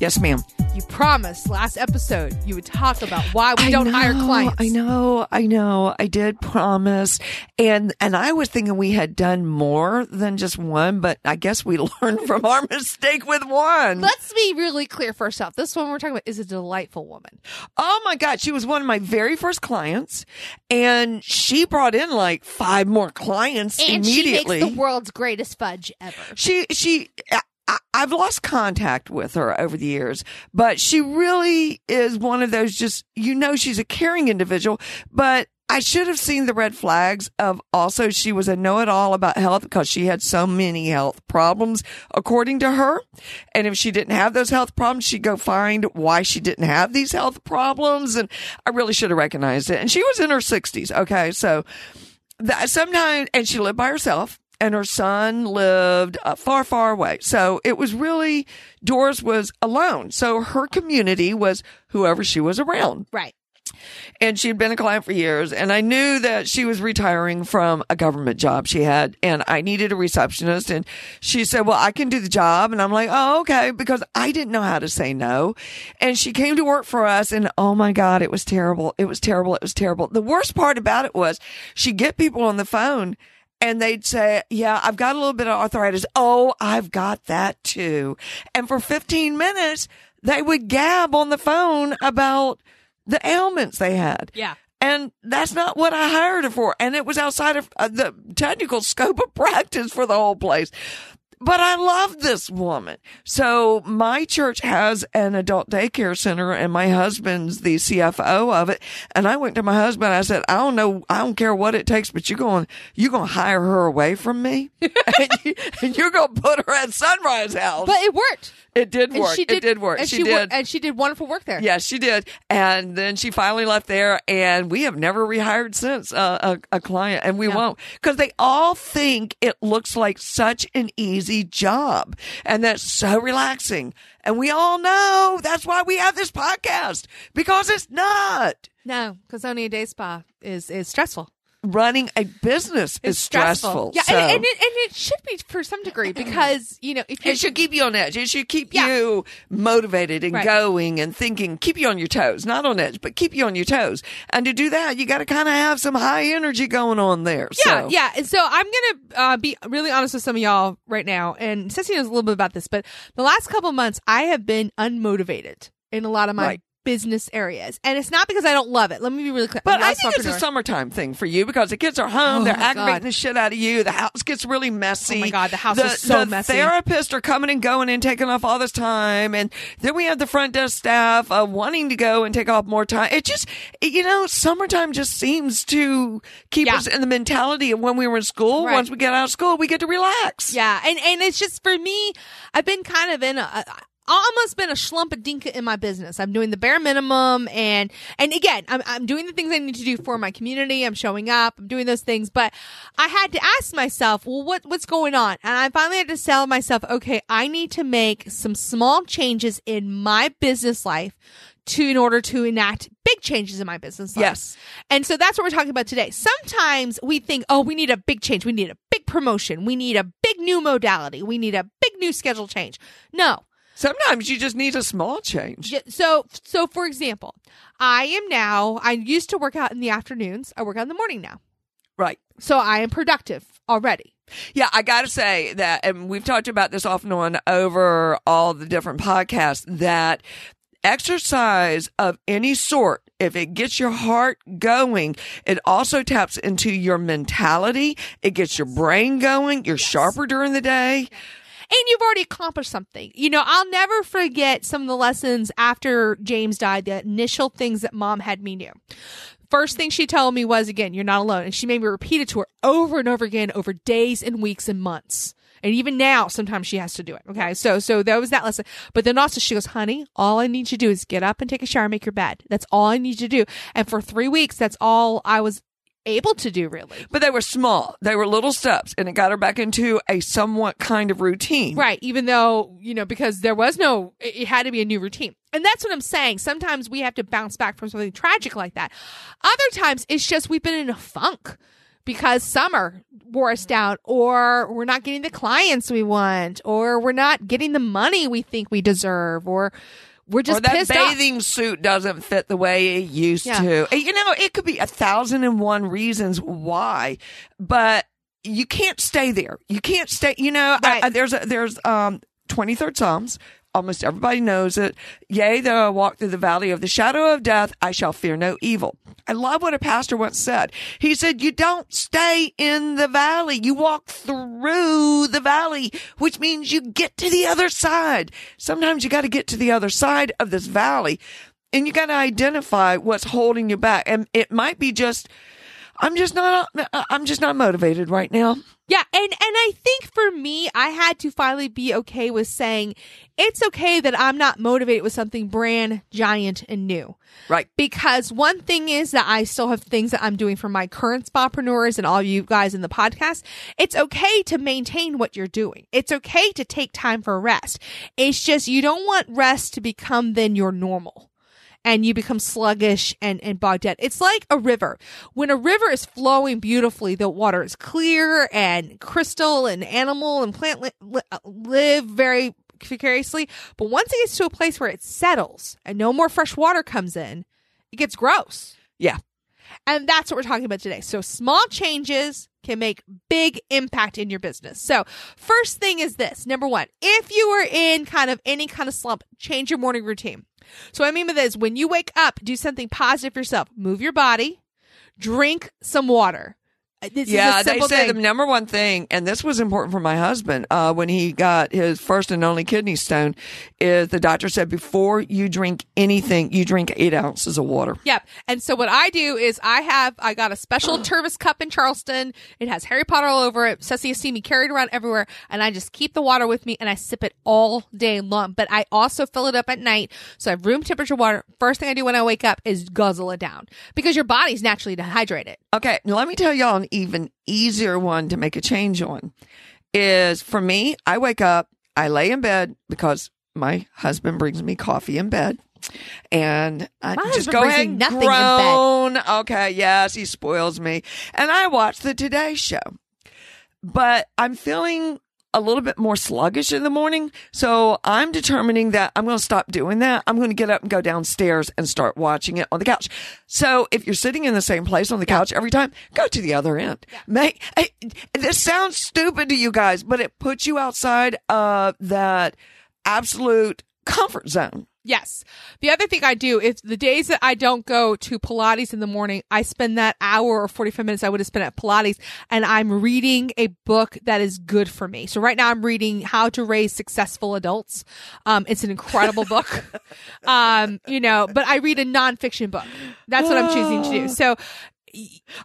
Yes, ma'am. you promised last episode you would talk about why we don't hire clients. I know, I know. I did promise. And and I was thinking we had done more than just one, but I guess we learned from our mistake with one. Let's be really clear first off. This one we're talking about is a delightful woman. oh my God. She was one of my very first clients and she brought in like five more clients And she immediately. makes the world's greatest fudge ever. she she I, I've lost contact with her over the years, but she really is one of those just you know she's a caring individual, but I should have seen the red flags of also she was a know-it-all about health because she had so many health problems according to her. And if she didn't have those health problems, she'd go find why she didn't have these health problems. And I really should have recognized it. And she was in her sixties. Okay. So that sometimes, and she lived by herself and her son lived uh, far, far away. So it was really, Doris was alone. So her community was whoever she was around. Right. And she had been a client for years. And I knew that she was retiring from a government job she had. And I needed a receptionist. And she said, Well, I can do the job. And I'm like, Oh, okay. Because I didn't know how to say no. And she came to work for us. And oh my God, it was terrible. It was terrible. It was terrible. The worst part about it was she'd get people on the phone and they'd say, Yeah, I've got a little bit of arthritis. Oh, I've got that too. And for 15 minutes, they would gab on the phone about the ailments they had. Yeah. And that's not what I hired her for. And it was outside of uh, the technical scope of practice for the whole place. But I love this woman. So my church has an adult daycare center and my husband's the CFO of it. And I went to my husband. I said, I don't know. I don't care what it takes, but you're going, you're going to hire her away from me and, you, and you're going to put her at Sunrise House. But it worked. it did And work. she did, it did work. And she, she, did. wor- and she did wonderful work there. Yes, she did. And then she finally left there, and we have never rehired since uh, a, a client, and we won't because they all think it looks like such an easy job, and that's so relaxing. And we all know that's why we have this podcast because it's not. No, because owning a day spa is is stressful. Running a business is stressful. stressful. Yeah, so- and, and, it, and it should be for some degree because you know if It should keep you on edge. It should keep Yeah. you motivated and Right. going and thinking, keep you on your toes, not on edge, but keep you on your toes. And to do that, you got to kind of have some high energy going on there. Yeah, so. yeah. And so I'm gonna uh, be really honest with some of y'all right now, and Ceci knows a little bit about this, but the last couple of months I have been unmotivated in a lot of my Right. Business areas, and it's not because I don't love it. Let me be really clear. But I think it's a summertime thing for you because the kids are home. Oh, they're aggravating God. the shit out of you. The house gets really messy. Oh, my God, the house the, is so messy. the messy. therapists are coming and going and taking off all this time. And then we have the front desk staff uh, wanting to go and take off more time. It just, you know, summertime just seems to keep Yeah. us in the mentality of when we were in school. Right. Once we get out of school, we get to relax. Yeah, and and it's just for me, I've been kind of in a. almost been a schlump a dinka in my business. I'm doing the bare minimum and and again, I'm I'm doing the things I need to do for my community. I'm showing up, I'm doing those things, but I had to ask myself, well what what's going on? And I finally had to tell myself, okay, I need to make some small changes in my business life to in order to enact big changes in my business life. Yes. And so that's what we're talking about today. Sometimes we think, oh, we need a big change. We need a big promotion. We need a big new modality. We need a big new schedule change. No. Sometimes you just need a small change. J- So, so for example, I am now, I used to work out in the afternoons. I work out in the morning now. Right. So I am productive already. Yeah, I got to say that, and we've talked about this off and on over all the different podcasts, that exercise of any sort, if it gets your heart going, it also taps into your mentality. It gets your brain going. You're sharper during the day. And you've already accomplished something. You know, I'll never forget some of the lessons after James died, the initial things that mom had me do. First thing she told me was, again, you're not alone. And she made me repeat it to her over and over again over days and weeks and months. And even now, sometimes she has to do it. Okay. So, so that was that lesson. But then also she goes, honey, all I need you to do is get up and take a shower, make your bed. That's all I need you to do. And for three weeks, that's all I was able to do really. But they were small. They were little steps and it got her back into a somewhat kind of routine. Right. Even though, you know, because there was no, it had to be a new routine. And that's what I'm saying. Sometimes we have to bounce back from something tragic like that. Other times it's just we've been in a funk because summer wore us down or we're not getting the clients we want or we're not getting the money we think we deserve or we're just or that pissed off. bathing suit doesn't fit the way it used Yeah. to. You know, it could be a thousand and one reasons why, but you can't stay there. You can't stay. You know, I- I, there's a, there's um twenty third Psalms. Almost everybody knows it. Yea, though I walk through the valley of the shadow of death, I shall fear no evil. I love what a pastor once said. He said, you don't stay in the valley. You walk through the valley, which means you get to the other side. Sometimes you got to get to the other side of this valley and you got to identify what's holding you back. And it might be just, I'm just not, I'm just not motivated right now. Yeah, and and I think for me, I had to finally be okay with saying it's okay that I'm not motivated with something brand giant and new. Right. Because one thing is that I still have things that I'm doing for my current spapreneurs and all you guys in the podcast. It's okay to maintain what you're doing. It's okay to take time for rest. It's just you don't want rest to become then your normal and you become sluggish and, and bogged down. It's like a river. When a river is flowing beautifully, the water is clear and crystal and animal and plant li- li- uh, live very precariously. But once it gets to a place where it settles and no more fresh water comes in, it gets gross. Yeah. And that's what we're talking about today. So small changes can make big impact in your business. So first thing is this. Number one, if you are in kind of any kind of slump, change your morning routine. So I mean by this, when you wake up, do something positive for yourself. Move your body, drink some water. Uh, This yeah, they say thing. the number one thing, and this was important for my husband uh, when he got his first and only kidney stone, is the doctor said before you drink anything, you drink eight ounces of water. Yep. And so what I do is I have I got a special Tervis cup in Charleston. It has Harry Potter all over it. Ceci has seen me carried around everywhere, and I just keep the water with me and I sip it all day long. But I also fill it up at night, so I have room temperature water. First thing I do when I wake up is guzzle it down because your body's naturally dehydrated. Okay, now let me tell y'all even easier one to make a change on. Is for me, I wake up, I lay in bed because my husband brings me coffee in bed. And I My just go ahead and nothing in bed. groan. Okay, yes, he spoils me. And I watch the Today Show. But I'm feeling a little bit more sluggish in the morning. So I'm determining that I'm going to stop doing that. I'm going to get up and go downstairs and start watching it on the couch. So if you're sitting in the same place on the couch every time, go to the other end. Make, eh, this sounds stupid to you guys, but it puts you outside of that absolute comfort zone. Yes. The other thing I do is the days that I don't go to Pilates in the morning, I spend that hour or 45 minutes I would have spent at Pilates and I'm reading a book that is good for me. So right now I'm reading How to Raise Successful Adults. Um, it's an incredible book. Um, you know, but I read a nonfiction book. That's what I'm choosing to do. So,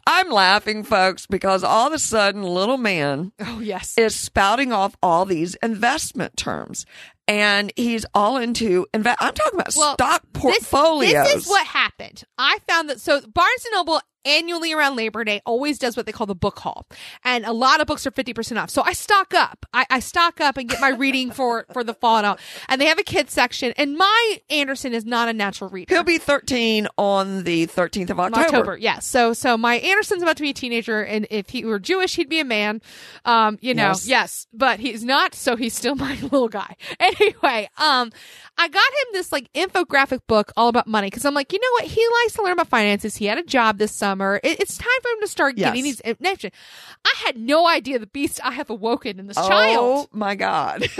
I'm laughing, folks, because all of a sudden, little man oh yes. is spouting off all these investment terms. And he's all into invest. I'm talking about Well, stock This- portfolios. This, is what happened. I found that so Barnes and Noble annually around Labor Day always does what they call the book haul, and a lot of books are fifty percent off. So I stock up. I, I stock up and get my reading for for the fall and all. And they have a kids section. And my Anderson is not a natural reader. He'll be 13 on the 13th of October. October, yes. So, so my Anderson's about to be a teenager, and if he were Jewish, he'd be a man. Um, you know, Yes. yes, but he's not, so he's still my little guy. Anyway, um, I got him this like infographic book all about money because I'm like, you know what? He likes to learn about finances. He had a job this summer. It, it's time for him to start Yes. getting these information. I had no idea the beast I have awoken in this Oh child. Oh my God.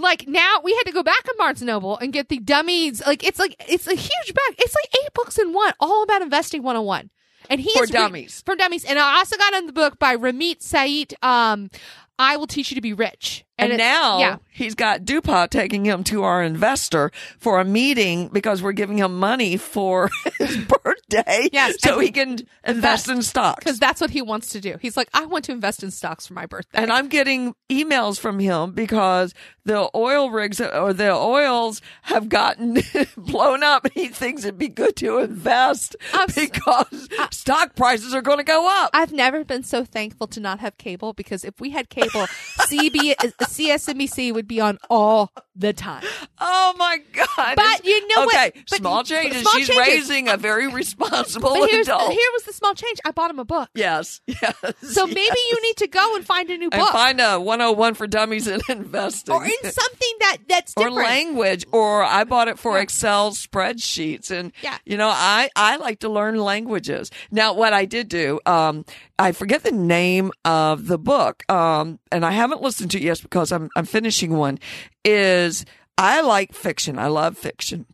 Like now we had to go back to Barnes Noble and get the dummies. Like it's like it's a huge bag. It's like eight books in one, all about investing 101. And he's For re- dummies. for dummies. And I also got in the book by Ramit Sethi. Um, I will teach you to be rich. And, it- now yeah. he's got DuPont taking him to our investor for a meeting because we're giving him money for his birthday. Yes, So and he can invest in stocks. because that's what he wants to do. He's like, I want to invest in stocks for my birthday. And I'm getting emails from him because the oil rigs or the oils have gotten blown up. And he thinks it'd be good to invest I'm because stock prices are going to go up. I've never been so thankful to not have cable because if we had cable, CB, CNBC would be on all the time. oh my God. But you know what? okay, But- small changes. small She's changes. raising a very responsible But here's, adult. here was the small change. I bought him a book. yes, yes. So maybe you need to go and find a new and book. find a 101 for dummies in investing. or in something that that's or language or i bought it for Yeah. excel spreadsheets and Yeah. you know i i like to learn languages now what i did do um i forget the name of the book um and i haven't listened to it yet because i'm i'm finishing one is i like fiction i love fiction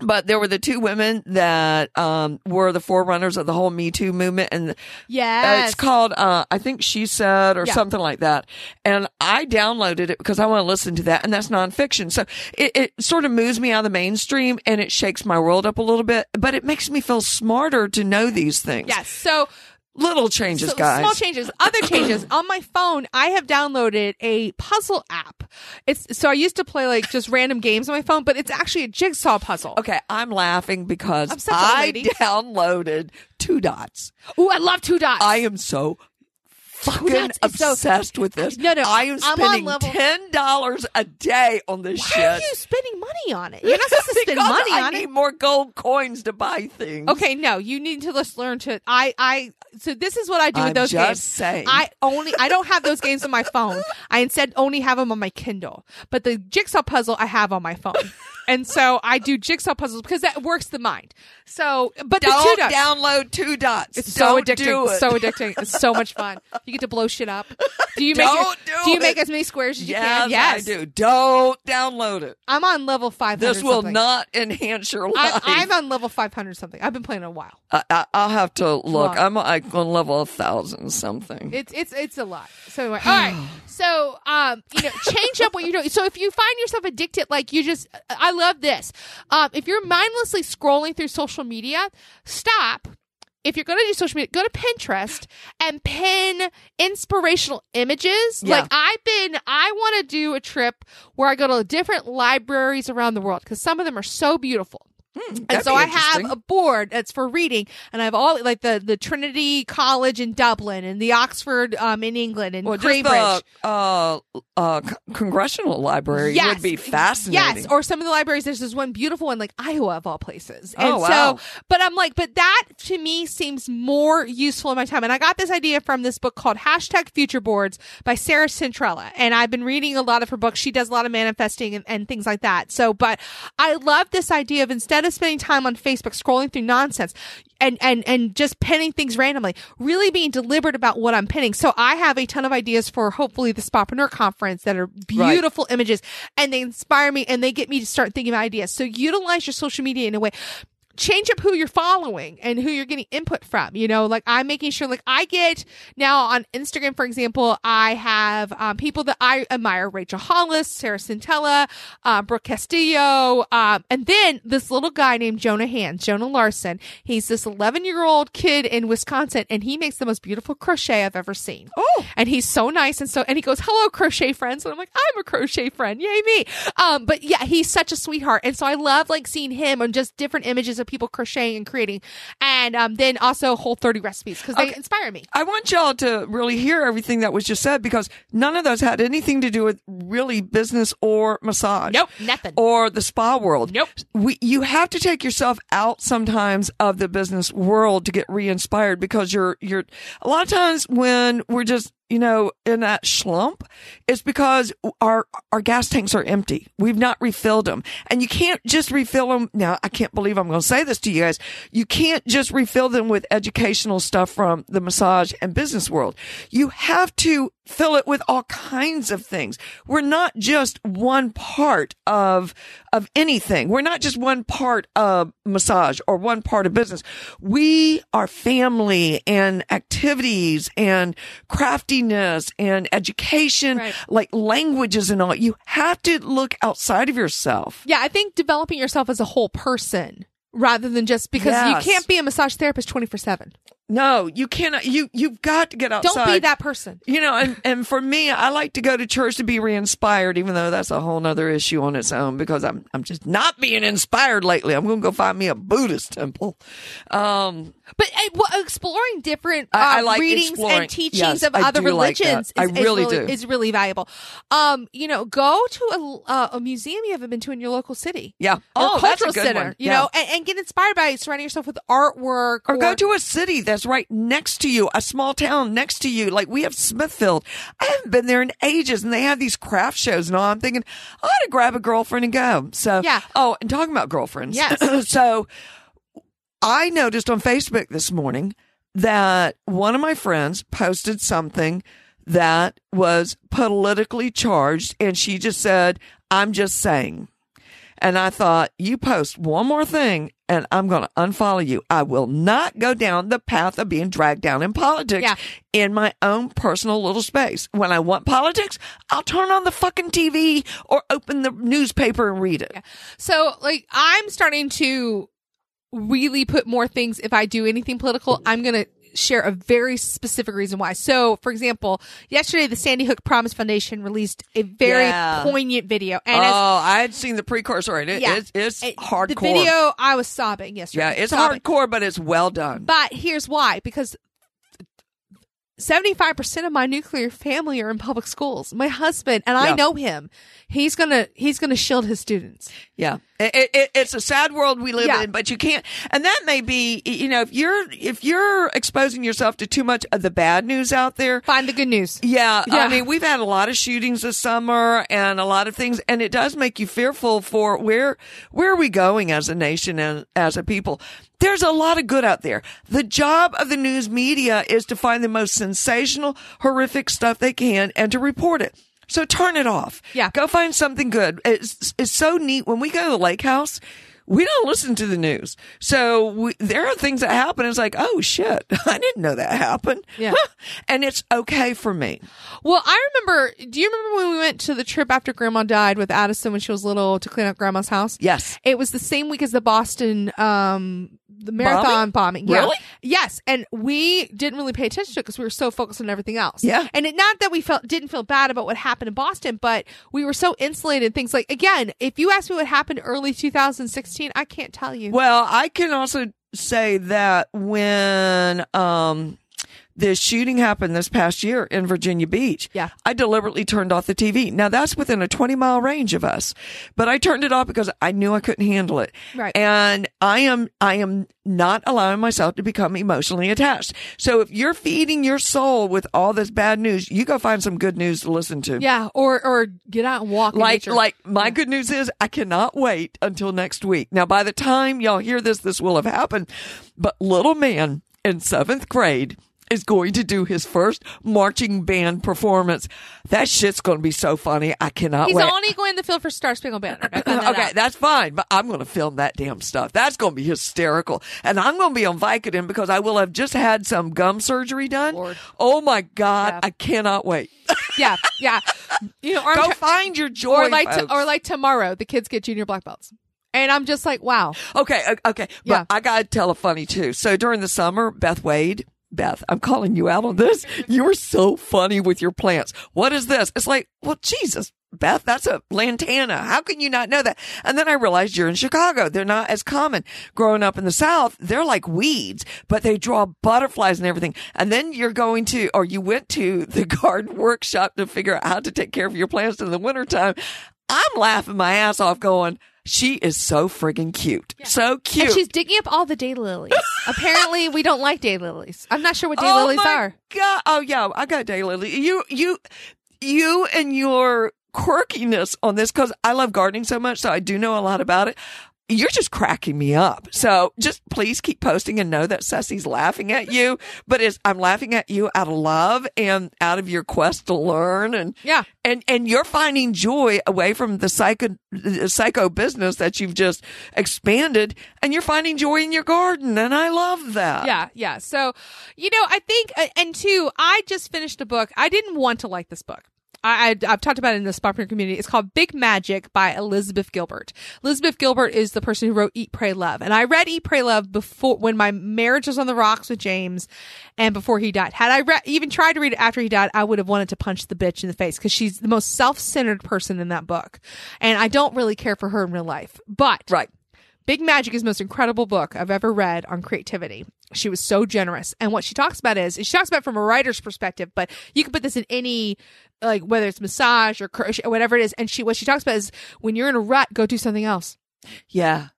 but there were the two women that um, were the forerunners of the whole Me Too movement, and yeah, it's called, uh, I think she said, or Yeah. something like that. And I downloaded it because I want to listen to that. And that's nonfiction. So it, it sort of moves me out of the mainstream and it shakes my world up a little bit, but it makes me feel smarter to know these things. Yes. So Little changes, So, guys. Small changes. Other changes. On my phone, I have downloaded a puzzle app. It's so I used to play like just random games on my phone, but it's actually a jigsaw puzzle. Okay, I'm laughing because I'm I downloaded two dots. Ooh, I love two dots. I am so fucking is so- obsessed with this. No, no, I am I'm spending level- ten dollars a day on this Why shit. Why are you spending money on it? You're not supposed to spend money I on need more gold coins to buy things. Okay, no, you need to just learn to. I, I. So this is what I do I'm with those games. saying. I only. I don't have those games on my phone. I instead only have them on my Kindle. But the jigsaw puzzle I have on my phone, and so I do jigsaw puzzles because that works the mind. So, but the two Don't dots. download two dots. It's so Don't addicting. do it. So addicting. It's so much fun. You get to blow shit up. Do you make Don't your- do you it. make as many squares as you yes, can? Yes, I do. Don't download it. I'm on level five. This will not enhance your I, life. I'm on level five hundred something. I've been playing a while. I, I, I'll have to look. I'm like on level a thousand something. It's it's it's a lot. So anyway, all right. So um, you know, change up what you're doing. So if you find yourself addicted, like you just, I love this. Um, if you're mindlessly scrolling through social media, stop. If you're going to do social media, go to Pinterest and pin inspirational images. Yeah. Like I've been, I want to do a trip where I go to different libraries around the world because some of them are so beautiful. And Hmm, so I have a board that's for reading, and I have all like the the Trinity College in Dublin and the Oxford um, in England and well, Cambridge. the uh, uh, congressional library Yes. would be fascinating. Yes, or some of the libraries. There's this one beautiful one, like Iowa of all places. And Oh, wow. so, but I'm like, but that to me seems more useful in my time. And I got this idea from this book called Hashtag Future Boards by Sarah Centrella. And I've been reading a lot of her books. She does a lot of manifesting and, and things like that. So, but I love this idea of instead of spending time on Facebook scrolling through nonsense and, and, and just pinning things randomly, really being deliberate about what I'm pinning. So I have a ton of ideas for hopefully the Spapreneur conference that are Right. beautiful images and they inspire me and they get me to start thinking about ideas. So utilize your social media in a way. Change up who you're following and who you're getting input from. You know, like I'm making sure, like I get now on Instagram, for example, I have um, people that I admire: Rachel Hollis, Sarah Centrella, uh, Brooke Castillo, um, and then this little guy named Jonah Hands, Jonah Larson. He's this 11 year old kid in Wisconsin, and he makes the most beautiful crochet I've ever seen. Oh. and he's so nice, and so and he goes, "Hello, crochet friends," and I'm like, "I'm a crochet friend, yay me!" Um, but yeah, he's such a sweetheart, and so I love like seeing him on just different images of people crocheting and creating, and um, then also Whole 30 recipes because they Okay. inspire me. I want y'all to really hear everything that was just said because none of those had anything to do with really business or massage. Nope, nothing. Or the spa world. Nope. We, you have to take yourself out sometimes of the business world to get re-inspired because you're, you're, a lot of times when we're just, you know, in that slump, it's because our, our gas tanks are empty. We've not refilled them. And you can't just refill them. Now, I can't believe I'm going to say this to you guys. You can't just refill them with educational stuff from the massage and business world. You have to fill it with all kinds of things. We're not just one part of, of anything. We're not just one part of massage or one part of business. We are family and activities and crafty happiness and education, Right. like languages and all. You have to look outside of yourself. Yeah, I think developing yourself as a whole person rather than just because Yes. you can't be a massage therapist 24 7. No, you cannot. You you've got to get outside. Don't be that person. You know, and, and for me, I like to go to church to be re-inspired, even though that's a whole other issue on its own because I'm I'm just not being inspired lately. I'm going to go find me a Buddhist temple. Um, But uh, exploring different uh, I- I like readings exploring. and teachings Yes, of I other do like religions I is, is really really, do. is really valuable. Um, you know, go to a, uh, a museum you haven't been to in your local city. yeah. Or Oh, a that's a cultural good center, one. you Yeah. know, and, and get inspired by surrounding yourself with artwork Or go to a city that's right next to you, a small town next to you. Like we have Smithfield. I haven't been there in ages and they have these craft shows and all. I'm thinking, I ought to grab a girlfriend and go. So, Yeah. Oh, and talking about girlfriends. Yes. so I noticed on Facebook this morning that one of my friends posted something that was politically charged and she just said, I'm just saying. And I thought, you post one more thing and I'm going to unfollow you. I will not go down the path of being dragged down in politics Yeah. in my own personal little space. When I want politics, I'll turn on the fucking TV or open the newspaper and read it. So, like, I'm starting to really put more things. If I do anything political, I'm going to share a very specific reason why. So, for example, yesterday the Sandy Hook Promise Foundation released a very Yeah. poignant video, and oh, as I had seen the precursor. and It, Yeah. it's, it's it- hardcore. the video, I was sobbing yesterday. yeah, it's sobbing. hardcore, but it's well done. But here's why: because. 75% of my nuclear family are in public schools. My husband, and I know him. He's gonna, he's gonna shield his students. Yeah, it, it- it's a sad world we live Yeah. in, but you can't. And that may be, you know, if you're if you're exposing yourself to too much of the bad news out there. Find the good news. Yeah, Yeah. I mean, we've had a lot of shootings this summer and a lot of things, and it does make you fearful for where where are we going as a nation and as a people. There's a lot of good out there. The job of the news media is to find the most sensational, horrific stuff they can and to report it. So turn it off. Yeah. Go find something good. It's, it's so neat. When we go to the lake house, we don't listen to the news. So we, there are things that happen. It's like, oh shit, I didn't know that happened. Yeah. and it's okay for me. Well, I remember. Do you remember when we went to the trip after Grandma died with Addison when she was little to clean up Grandma's house? Yes. It was the same week as the Boston um the marathon bombing. Yeah. Really? Yes, and we didn't really pay attention to it because we were so focused on everything else. Yeah. And it, not that we felt didn't feel bad about what happened in Boston, but we were so insulated. Things like again, if you ask me what happened early 2016, I can't tell you. Well, I can also say that when um the shooting happened this past year in Virginia Beach. Yeah. I deliberately turned off the TV. Now that's within a 20 mile range of us, but I turned it off because I knew I couldn't handle it. Right. And I am, I am not allowing myself to become emotionally attached. So if you're feeding your soul with all this bad news, you go find some good news to listen to. yeah, or or get out and walk. Like, nature. like my good news is I cannot wait until next week. Now, by the time y'all hear this, this will have happened. But little man in seventh grade is going to do his first marching band performance. That shit's going to be so funny. I cannot He's wait. only going to field for Star Spangled Banner. That okay, out. that's fine, but I'm going to film that damn stuff. That's going to be hysterical. And I'm going to be on Vicodin because I will have just had some gum surgery done. Lord. Oh my God. Yeah. I cannot wait. yeah, yeah. You know, Go try- find your joy. or like folks. or like tomorrow, the kids get junior black belts, and I'm just like, wow. Okay, okay. But Yeah. I got to tell a funny too. So during the summer, Beth Wade, Beth, I'm calling you out on this. You were so funny with your plants. What is this? It's like, well, Jesus, Beth, that's a lantana. How can you not know that? And then I realized you're in Chicago. They're not as common. Growing up in the South, they're like weeds, but they draw butterflies and everything. And then you're going to, or you went to the garden workshop to figure out how to take care of your plants in the wintertime. I'm laughing my ass off going, she is so friggin' cute. So cute. And she's digging up all the daylilies. Apparently, we don't like daylilies. I'm not sure what oh daylilies my are. God. Oh yeah, I got daylily. You, you, you and your quirkiness on this because I love gardening so much, so I do know a lot about it. You're just cracking me up. So just please keep posting and know that Ceci's laughing at you, but it's, I'm laughing at you out of love and out of your quest to learn and, Yeah. and, and you're finding joy away from the psycho, the psycho business that you've just expanded and you're finding joy in your garden. And I love that. Yeah, yeah. So, you know, I think, uh, and two, I just finished a book. I didn't want to like this book. I, have talked about it in the Spapreneur community. It's called Big Magic by Elizabeth Gilbert. Elizabeth Gilbert is the person who wrote Eat, Pray, Love. And I read Eat, Pray, Love before, when my marriage was on the rocks with James and before he died. Had I re- even tried to read it after he died, I would have wanted to punch the bitch in the face because she's the most self-centered person in that book. And I don't really care for her in real life. But Right. Big Magic is the most incredible book I've ever read on creativity. She was so generous. And what she talks about is, she talks about from a writer's perspective, but you can put this in any, like, whether it's massage or whatever it is. And she, what she talks about is when you're in a rut, go do something else. Yeah.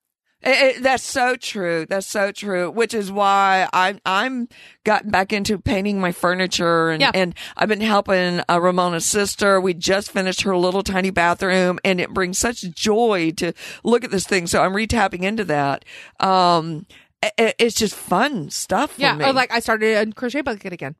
It- it- that's so true. That's so true. Which is why I'm I'm gotten back into painting my furniture and Yeah. and I've been helping uh, Ramona's sister. We just finished her little tiny bathroom, and it brings such joy to look at this thing. So I'm retapping into that. Um, i- i- it's just fun stuff. For Yeah. me. Or like I started a crochet bucket again.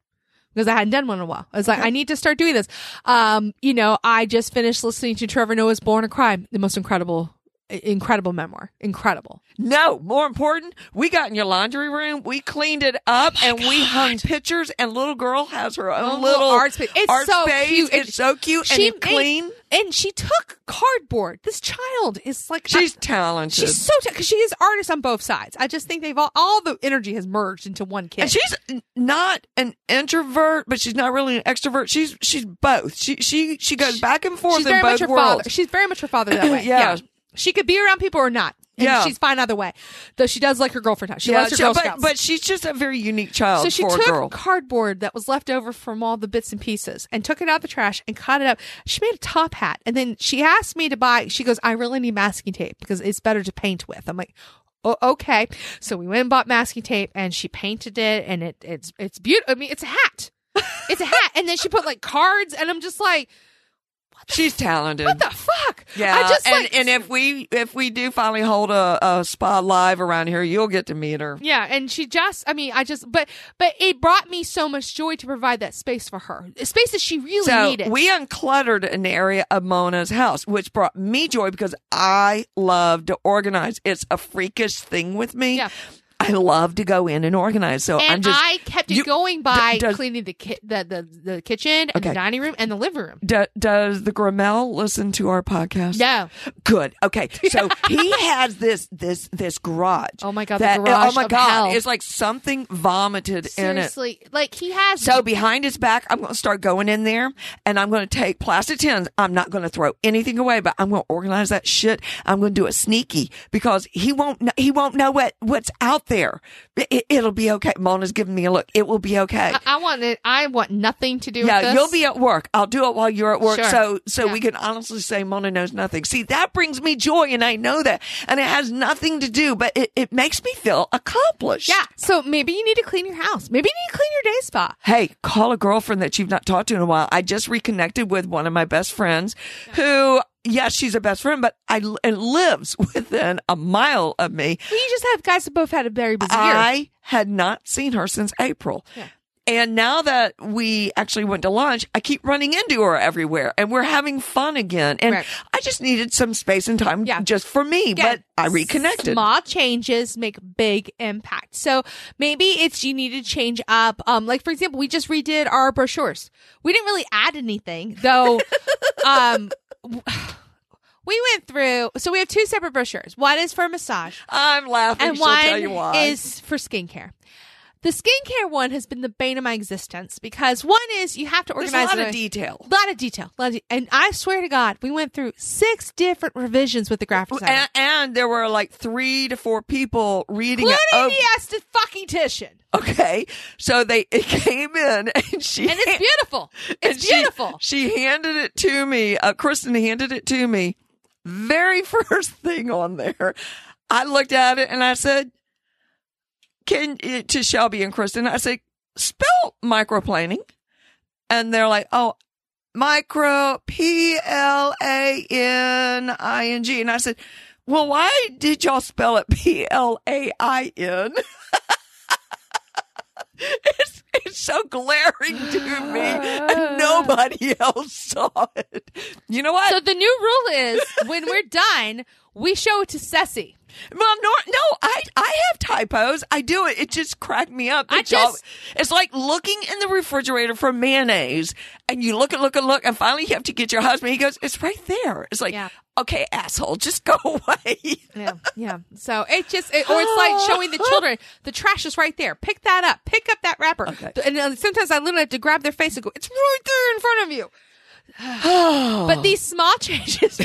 Because I hadn't done one in a while. I was like, I need to start doing this. Um, you know, I just finished listening to Trevor Noah's Born a Crime, the most incredible, incredible memoir. Incredible. No, more important, we got in your laundry room, we cleaned it up, oh and we hung pictures. And little girl has her own Own little, little art space. It's art so space. cute. It's It- so cute and She it's made- clean. and she took cardboard. This child is like She's I- talented. she's so because she is artist on both sides. I just think they've all all the energy has merged into one kid. and she's not an introvert, but she's not really an extrovert. She's she's both. She she she goes back and forth she's in both worlds. father. She's very much her father that way. Yeah. She could be around people or not. And Yeah. she's fine either way. Though she does like her girlfriend. She Yeah, loves her she- Girl but, Scouts. but she's just a very unique child so she took cardboard that was left over from all the bits and pieces and took it out of the trash and cut it up. She made a top hat and then she asked me to buy. She goes, "I really need masking tape because it's better to paint with." I'm like, "Oh, okay." So we went and bought masking tape and she painted it and it it's it's beautiful. I mean, it's a hat. It's a hat. And then she put like cards and I'm just like, She's talented. "What the fuck?" yeah, I just and, like and if we if we do finally hold a, a spa live around here, you'll get to meet her. Yeah, and she just I mean, I just but but it brought me so much joy to provide that space for her. A space that she really So needed. we uncluttered an area of Mona's house, which brought me joy because I love to organize. It's a freakish thing with me. Yeah. I love to go in and organize. So and I'm just. I kept it you- going by does- cleaning the, ki- the the the kitchen and Okay. the dining room and the living room. D- does the Grimmel listen to our podcast? No. Good. Okay. So he has this this this garage. Oh my God, That, Oh my god! hell. It's like something vomited in it. Seriously, like he has So behind his back, I'm going to start going in there and I'm going to take plastic tins. I'm not going to throw anything away, but I'm going to organize that shit. I'm going to do it sneaky because he won't, he won't know what, what's out there. It, it'll be okay. Mona's giving me a look. It will be okay. I, I want it. I want nothing to do with yeah, you'll be at work. I'll do it while you're at work. Sure. So, so Yeah. we can honestly say Mona knows nothing. See, that brings me joy and I know that. And it has nothing to do, but it, it makes me feel accomplished. Yeah. So maybe you need to clean your house. Maybe you need to clean your day spa. Hey, call a girlfriend that you've not talked to in a while. I just reconnected with one of my best friends who, yes, she's a best friend, but I and lives within a mile of me. Well, you just have guys that both had a very busy year. I had not seen her since April. Yeah. And now that we actually went to lunch, I keep running into her everywhere and we're having fun again. And Right. I just needed some space and time Yeah. just for me, but I reconnected. Small changes make big impact. So maybe it's you need to change up. Um, like for example, we just redid our brochures. We didn't really add anything, though. um, we went through. So we have two separate brochures. One is for massage, I'm laughing. and She'll tell you one why. is for skincare. The skincare one has been the bane of my existence because one is you have to There's organize a lot of detail. a lot of detail, lot of de- and I swear to God, we went through six different revisions with the graphic designer. And, and there were like three to four people reading it. including over- the Estes fucking Titian. Okay, so they it came in and she And it's beautiful. It's she- beautiful. She, handed it to me. Uh, Kristen handed it to me. Very first thing on there, I looked at it and I said, "Can to Shelby and Kristen?" I said, "Spell microplaning," and they're like, "Oh." Micro P L A N I N G. And I said, Well, why did y'all spell it P L A I N? It's it's so glaring to me, and ah. nobody else saw it. You know what? So the new rule is when we're done, we show it to Ceci. Well, no, no, I I have typos. I do it. It just cracked me up. I that y'all- just- it's like looking in the refrigerator for mayonnaise, and you look and look and look, and finally you have to get your husband. He goes, "It's right there." It's like, Yeah. okay, asshole, just go away. Yeah, yeah. So it just, it, or it's like showing the children the trash is right there. Pick that up. Pick up that wrapper. Okay. And uh, sometimes I literally have to grab their face and go, "It's right there in front of you." But these small changes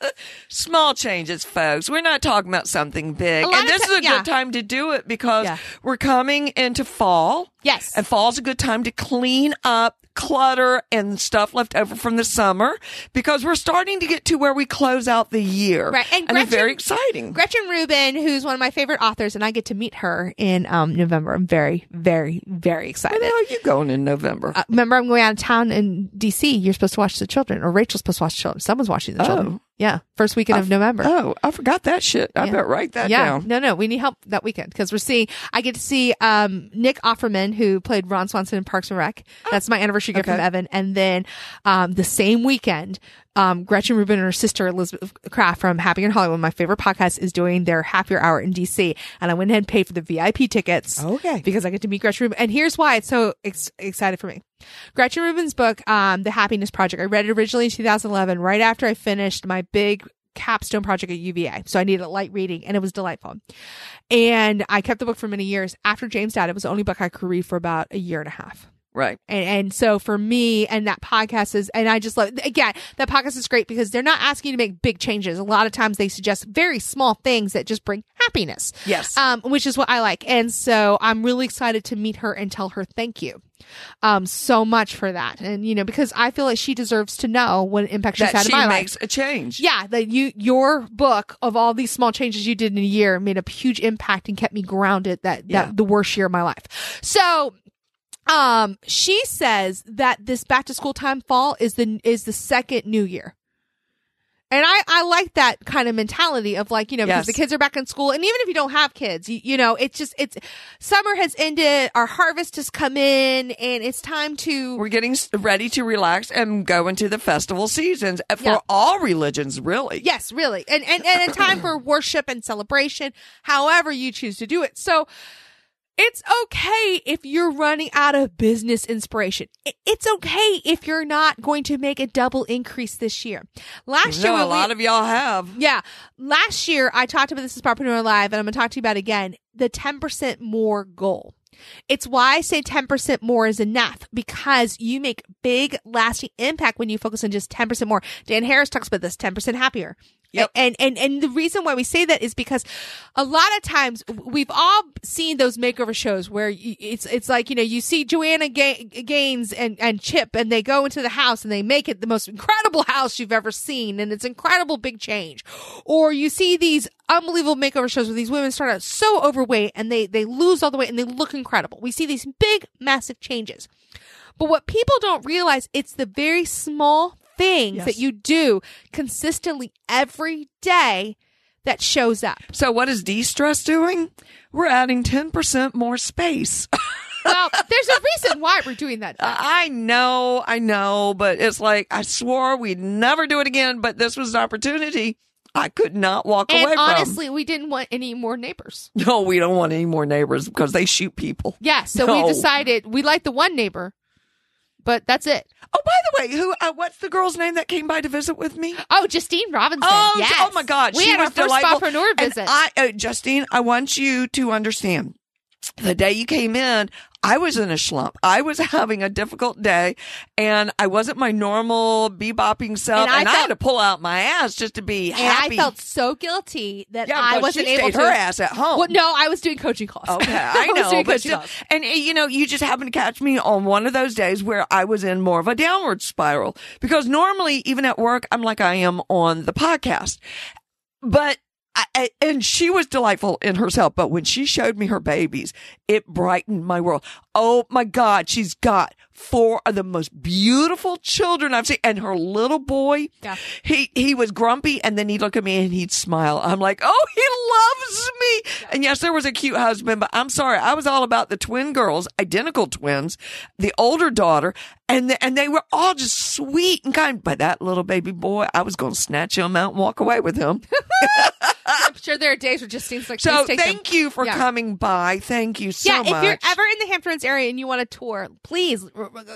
Small changes, folks. We're not talking about something big, and this ti- is a yeah. good time to do it because Yeah. we're coming into fall. Yes. And fall's a good time to clean up clutter and stuff left over from the summer because we're starting to get to where we close out the year. Right, and it's Gretchen- very exciting. Gretchen Rubin, who's one of my favorite authors, and I get to meet her in um, November. I'm very, very, very excited. Where the are you going in November? Uh, remember, I'm going out of town in DC. You're supposed to watch the children, or Rachel's supposed to watch the children. Someone's watching the children. Oh. Yeah, first weekend of November. oh, I forgot that shit. I Yeah. better write that yeah, down. no, no, we need help that weekend because we're seeing. I get to see um, Nick Offerman, who played Ron Swanson in Parks and Rec. That's my anniversary gift from Evan, and then um, the same weekend. Um, Gretchen Rubin and her sister Elizabeth Craft from Happier in Hollywood, my favorite podcast, is doing their happier hour in DC. And I went ahead and paid for the VIP tickets. Okay. Because I get to meet Gretchen Rubin. And here's why it's so ex- excited for me. Gretchen Rubin's book, um, The Happiness Project, I read it originally in 2011, right after I finished my big capstone project at UVA. So I needed a light reading and it was delightful. And I kept the book for many years. After James died, it was the only book I could read for about a year and a half. Right. And, and so for me, and that podcast is, and I just love, again, that podcast is great because they're not asking you to make big changes. A lot of times they suggest very small things that just bring happiness. Yes. Um, which is what I like. And so I'm really excited to meet her and tell her thank you. Um, so much for that. And, you know, because I feel like she deserves to know what impact she's that had she in my makes life. a change. Yeah, that you your book of all these small changes you did in a year made a huge impact and kept me grounded that that Yeah. the worst year of my life. So um she says that this back to school time fall is the is the second new year. And I, I like that kind of mentality of like, you know, because the kids are back in school. And even if you don't have kids, you, you know, it's just, it's summer has ended. Our harvest has come in and it's time to, We're getting ready to relax and go into the festival seasons uh, for Yeah. all religions, really. Yes, really. And, and, and a time for worship and celebration, however you choose to do it. So it's okay if you're running out of business inspiration. It's okay if you're not going to make a double increase this year. Last year, a lot of y'all have. yeah. Last year, I talked about this as Spapreneur Live, and I'm going to talk to you about it again the 10% more goal. It's why I say 10% more is enough because you make big lasting impact when you focus on just 10% more. Dan Harris talks about this 10% happier. Yep. And, and, and the reason why we say that is because a lot of times we've all seen those makeover shows where it's, it's like, you know, you see Joanna Ga- Gaines and, and Chip and they go into the house and they make it the most incredible house you've ever seen. And it's incredible big change. Or you see these unbelievable makeover shows where these women start out so overweight and they, they lose all the weight and they look incredible. We see these big, massive changes. But what people don't realize, it's the very small things Yes. that you do consistently every day that shows up. So what is de-stress doing? We're adding 10% more space. Well, there's a reason why we're doing that. I know, I know, but it's like I swore we'd never do it again, but this was an opportunity I could not walk away from. And away honestly, we didn't want any more neighbors. No, we don't want any more neighbors because they shoot people. Yeah, so No. we decided we like the one neighbor, but that's it. Oh, by the way, who? Uh, what's the girl's name that came by to visit with me? Oh, Justine Robinson. Oh, yes. oh my God, We she had was our first delightful. Spapreneur visit. I, uh, Justine, I want you to understand. The day you came in, I was in a slump. I was having a difficult day, and I wasn't my normal bebopping self, And I and I, had to pull out my ass just to be happy. I felt so guilty that yeah, I wasn't able to. her ass at home. Well, no, I was doing coaching calls. Okay, I was know, doing but still, calls. and uh, you know, you just happened to catch me on one of those days where I was in more of a downward spiral because normally, even at work, I'm like I am on the podcast, but. I, and she was delightful in herself, but when she showed me her babies, it brightened my world. Oh my God, she's got four of the most beautiful children I've seen. And her little boy, Yeah. he, he was grumpy and then he'd look at me and he'd smile. I'm like, oh, he loves me. And yes, there was a cute husband, but I'm sorry. I was all about the twin girls, identical twins, the older daughter, and the, and they were all just sweet and kind. But that little baby boy, I was going to snatch him out and walk away with him. I'm sure there are days where it just seems like So take them. thank you for Yeah. coming by. Thank you so yeah, much. if you're ever in the Hamptons area and you want a tour, please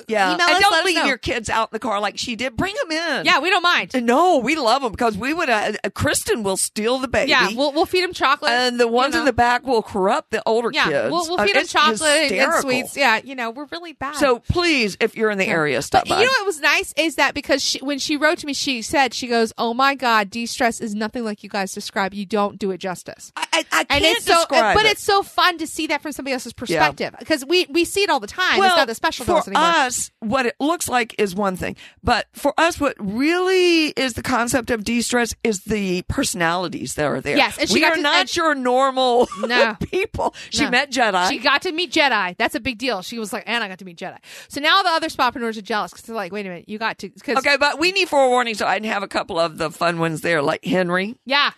yeah, email and us. don't leave your kids out in the car like she did. Bring them in. Yeah, we don't mind. No, we love them because we would. Uh, uh, Kristen will steal the baby. Yeah, we'll we'll feed them chocolate. and the you ones know. in the back will corrupt the older yeah, kids. we'll, we'll Uh, feed them it's chocolate and- and sweets. Yeah, you know we're really bad. So please, if you're in the area, stop But by. you know what was nice is that because she, when she wrote to me, she said she goes, "Oh my God, de-stress is nothing like you guys describe. You don't do it justice." I, I, I can't it's so, describe but it's so fun to see that from somebody else's perspective because we we see it all the time. well, it's not the special for. Us, what it looks like is one thing, but for us, what really is the concept of de-stress is the personalities that are there. Yes, and she we got are to- not and- your normal No. people. She No. met Jedi. She got to meet Jedi. That's a big deal. She was like, and I got to meet Jedi. So now the other Spapreneurs are jealous because they're like, wait a minute, you got to. Cause, okay, but we need forewarning, so I can have a couple of the fun ones there, like Henry. Yeah.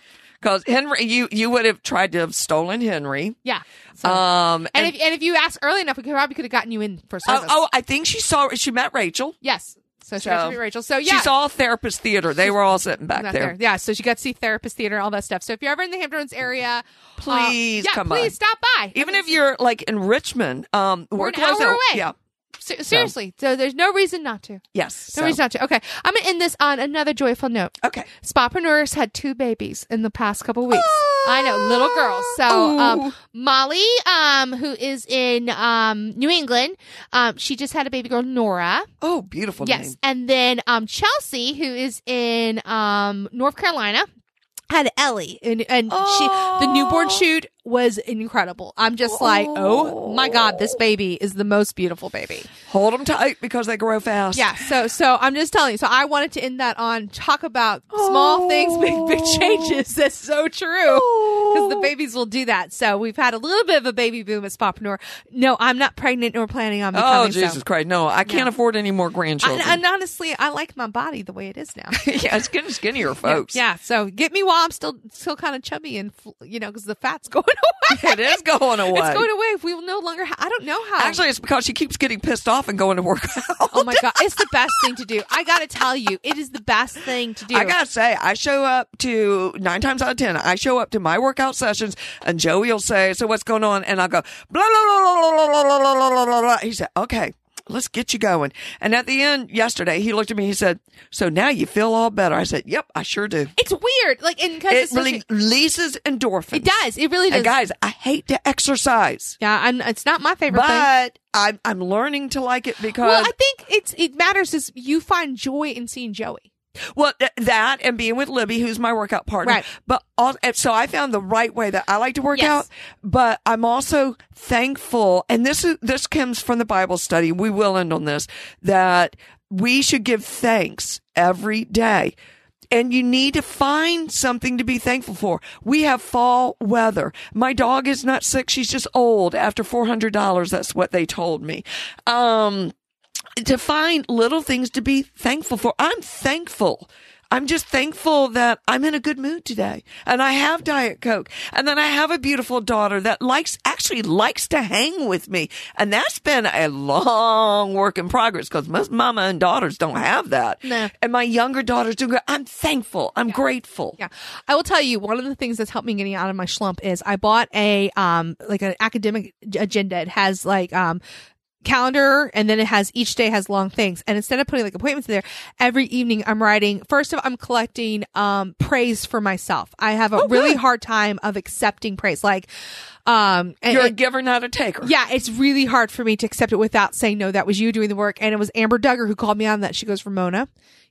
Because Henry, you you would have tried to have stolen Henry. Yeah. So, Um, and, and, if, and if you asked early enough, we could probably could have gotten you in for oh, service. oh, I think she saw she met Rachel. yes. So she got So, to meet Rachel. So yeah. She saw therapist theater. They were all sitting back Not there. Yeah, so she got to see therapist theater, and all that stuff. So if you're ever in the Hamptons area, Please uh, yeah, come please by. stop by. Even if you're like in Richmond, um, We're we're an hour away. Yeah. Se- seriously, so there's no reason not to. Yes. No so- reason not to. Okay, I'm gonna end this on another joyful note. Okay. Spapreneurs had two babies in the past couple weeks. I know, little girls. So, um, Molly, um, who is in um, New England, um, she just had a baby girl, Nora. Oh, beautiful Yes, name. and then um, Chelsea, who is in um, North Carolina, had Ellie, and and she the newborn Oh. shoot was incredible. I'm just like, oh my god, this oh. baby is the most beautiful baby. Hold them tight because they grow fast. Yeah, so so I'm just telling you. So I wanted to end that on talk about small things, big big oh. changes. That's so true because the oh. babies will do that. So we've had a little bit of a baby boom at Spapreneur. No, I'm not pregnant nor planning on becoming. Oh, so. Jesus Christ. No, I can't Yeah. afford any more I- grandchildren. and honestly, I like my body the way it is now. yeah, it's getting skinnier, folks. Yeah, so get me while I'm still still kind of chubby and you know because the fat's going away. it is going away. It's going away if we will no longer. Ha- I don't know how. Actually, it's because she keeps getting pissed off and going to work out. oh my god, it's the best thing to do. I got to tell you, it is the best thing to do. I gotta say, I show up to nine times out of ten. I show up to my workout sessions, and Joey will say, "So what's going on?" And I'll go, "Blah blah blah blah blah blah blah blah blah blah." blah. He said, "Okay, let's get you going." And at the end, yesterday, he looked at me. He said, "So now you feel all better?" I said, "Yep, I sure do." it's weird, like and It it's really releases endorphins. it does. It really does. And guys, I hate to exercise, yeah, I'm, it's not my favorite thing. but I'm I'm learning to like it because Well, I think it's it matters is you find joy in seeing Joey. Well, th- that and being with Libby, who's my workout partner. Right. But all, so I found the right way that I like to work Yes. out. But I'm also thankful, and this is this comes from the Bible study. We will end on this that we should give thanks every day. And you need to find something to be thankful for. We have fall weather. My dog is not sick. She's just old after $400. That's what they told me. Um, to find little things to be thankful for. I'm thankful. I'm just thankful that I'm in a good mood today and I have Diet Coke and then I have a beautiful daughter that likes, actually likes to hang with me. And that's been a long work in progress because most mama and daughters don't have that. No. And my younger daughters do. I'm thankful. I'm grateful. Yeah, I will tell you one of the things that's helped me getting out of my slump is I bought a um like an academic agenda. It has like um calendar and then it has each day has long things. And instead of putting like appointments there every evening i'm writing first of all i'm collecting um praise for myself. I have a really hard time of accepting praise. Like um and- You're a and- giver, not a taker. yeah, it's really hard for me to accept it without saying no. That was you doing the work, and it was Amber Duggar who called me on that. She goes, "Ramona,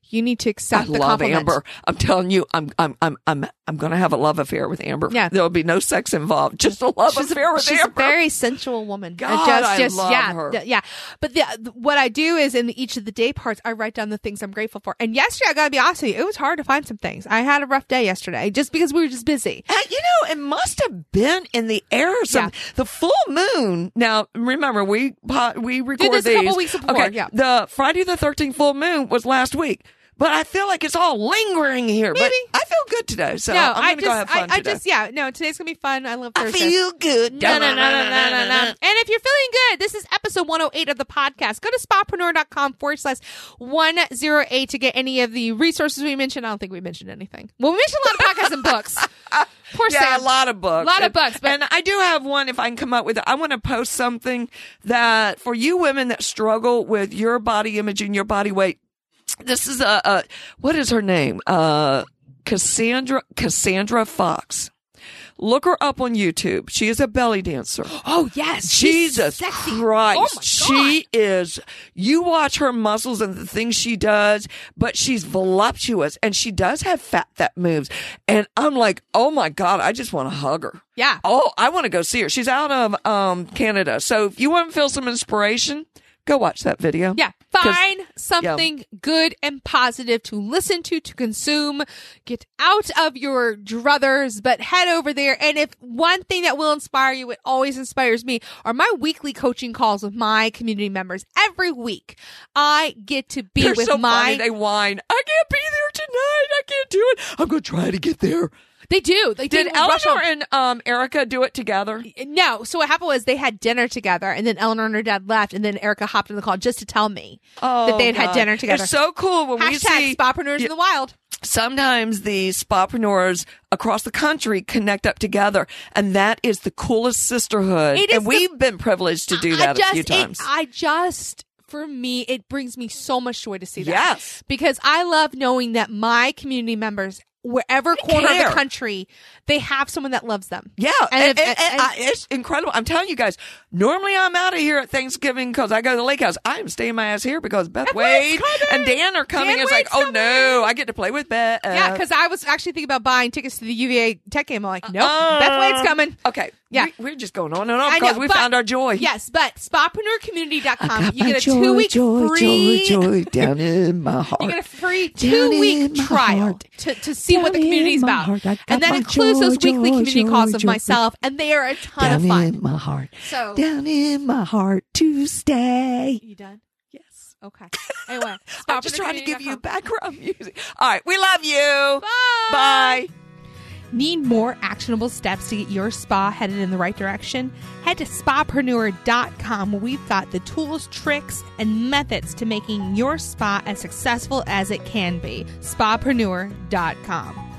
you need to I accept the love compliment. Amber. I'm telling you, I'm I'm I'm I'm I'm going to have a love affair with Amber. Yeah. there'll be no sex involved, just a love She's, affair a, with she's Amber. She's a very sensual woman. God, just, I just, love yeah, her. yeah. But the, the- what I do is in each of the day parts, I write down the things I'm grateful for. And yesterday, I got to be honest with you, it was hard to find some things. I had a rough day yesterday, just because we were just busy. Uh, you know, it must have been in the air. Some Yeah. the full moon. Now, remember, we we record this a couple these. weeks before, Okay, yeah. the Friday the Thirteenth full moon was last week, but I feel like it's all lingering here. Maybe. But I feel good today, so no, I'm gonna just, go have fun I, I today. just, yeah, no, today's gonna be fun. I love Thursday. I feel good. No, no, no, no, no, no, no. And if you're feeling good, this is episode 108 of the podcast. Go to spapreneur.com forward slash 108 to get any of the resources we mentioned. I don't think we mentioned anything. Well, we mentioned a lot of podcasts and books. Poor Yeah, Sam. a lot of books. A lot of books, but- and I do have one if I can come up with it. I want to post something that for you women that struggle with your body image and your body weight. This is a, a what is her name? Uh, Cassandra Cassandra Fox. Look her up on YouTube. She is a belly dancer. Oh, yes. she's Jesus sexy. Christ. Oh, my God. She is, you watch her muscles and the things she does, but she's voluptuous and she does have fat that moves. And I'm like, oh my God, I just want to hug her. Yeah. Oh, I want to go see her. She's out of um, Canada. So if you want to feel some inspiration, go watch that video. Yeah. Find something good and positive to listen to, to consume. Get out of your druthers, but head over there. And if one thing that will inspire you, it always inspires me, are my weekly coaching calls with my community members. Every week, I get to be They're with so my. funny. They whine. I can't be there tonight. I can't do it. I'm going to try to get there. They do. They Did rush Eleanor over- and um, Erica do it together? No. So what happened was they had dinner together, and then Eleanor and her dad left, and then Erica hopped in the call just to tell me that they had had dinner together. It's so cool when we Hashtag see Spapreneurs in the wild. sometimes the spapreneurs across the country connect up together, and that is the coolest sisterhood. It is and the- we've been privileged to do I that just, a few it- times. I just, for me, it brings me so much joy to see that. Yes. Because I love knowing that my community members, wherever corner of the country, they have someone that loves them. yeah, And and, if- and- and- I- it's incredible. I'm telling you guys. Normally, I'm out of here at Thanksgiving because I go to the lake house. I am staying my ass here because Beth Beth Wade and Dan are coming. Dan it's like, oh coming. no, I get to play with Beth. yeah, because I was actually thinking about buying tickets to the UVA Tech game. I'm like, nope, Uh, Beth Wade's coming. Okay, Yeah. we, are just going on and on I because we but- found our joy. Yes, but spapreneurcommunity.com, you get a two week free. joy down in my heart. You get a free two week trial heart. to, to see what the community is about. heart. And that includes joy, those weekly community joy, calls of joy. myself, and they are a ton down of fun. in my heart. So- down in my heart to stay. You done? Yes. Okay. Anyway, I'm just trying to give you background music. All right, we love you. Bye. Bye. Need more actionable steps to get your spa headed in the right direction? Head to spapreneur.com where we've got the tools, tricks, and methods to making your spa as successful as it can be. Spapreneur.com.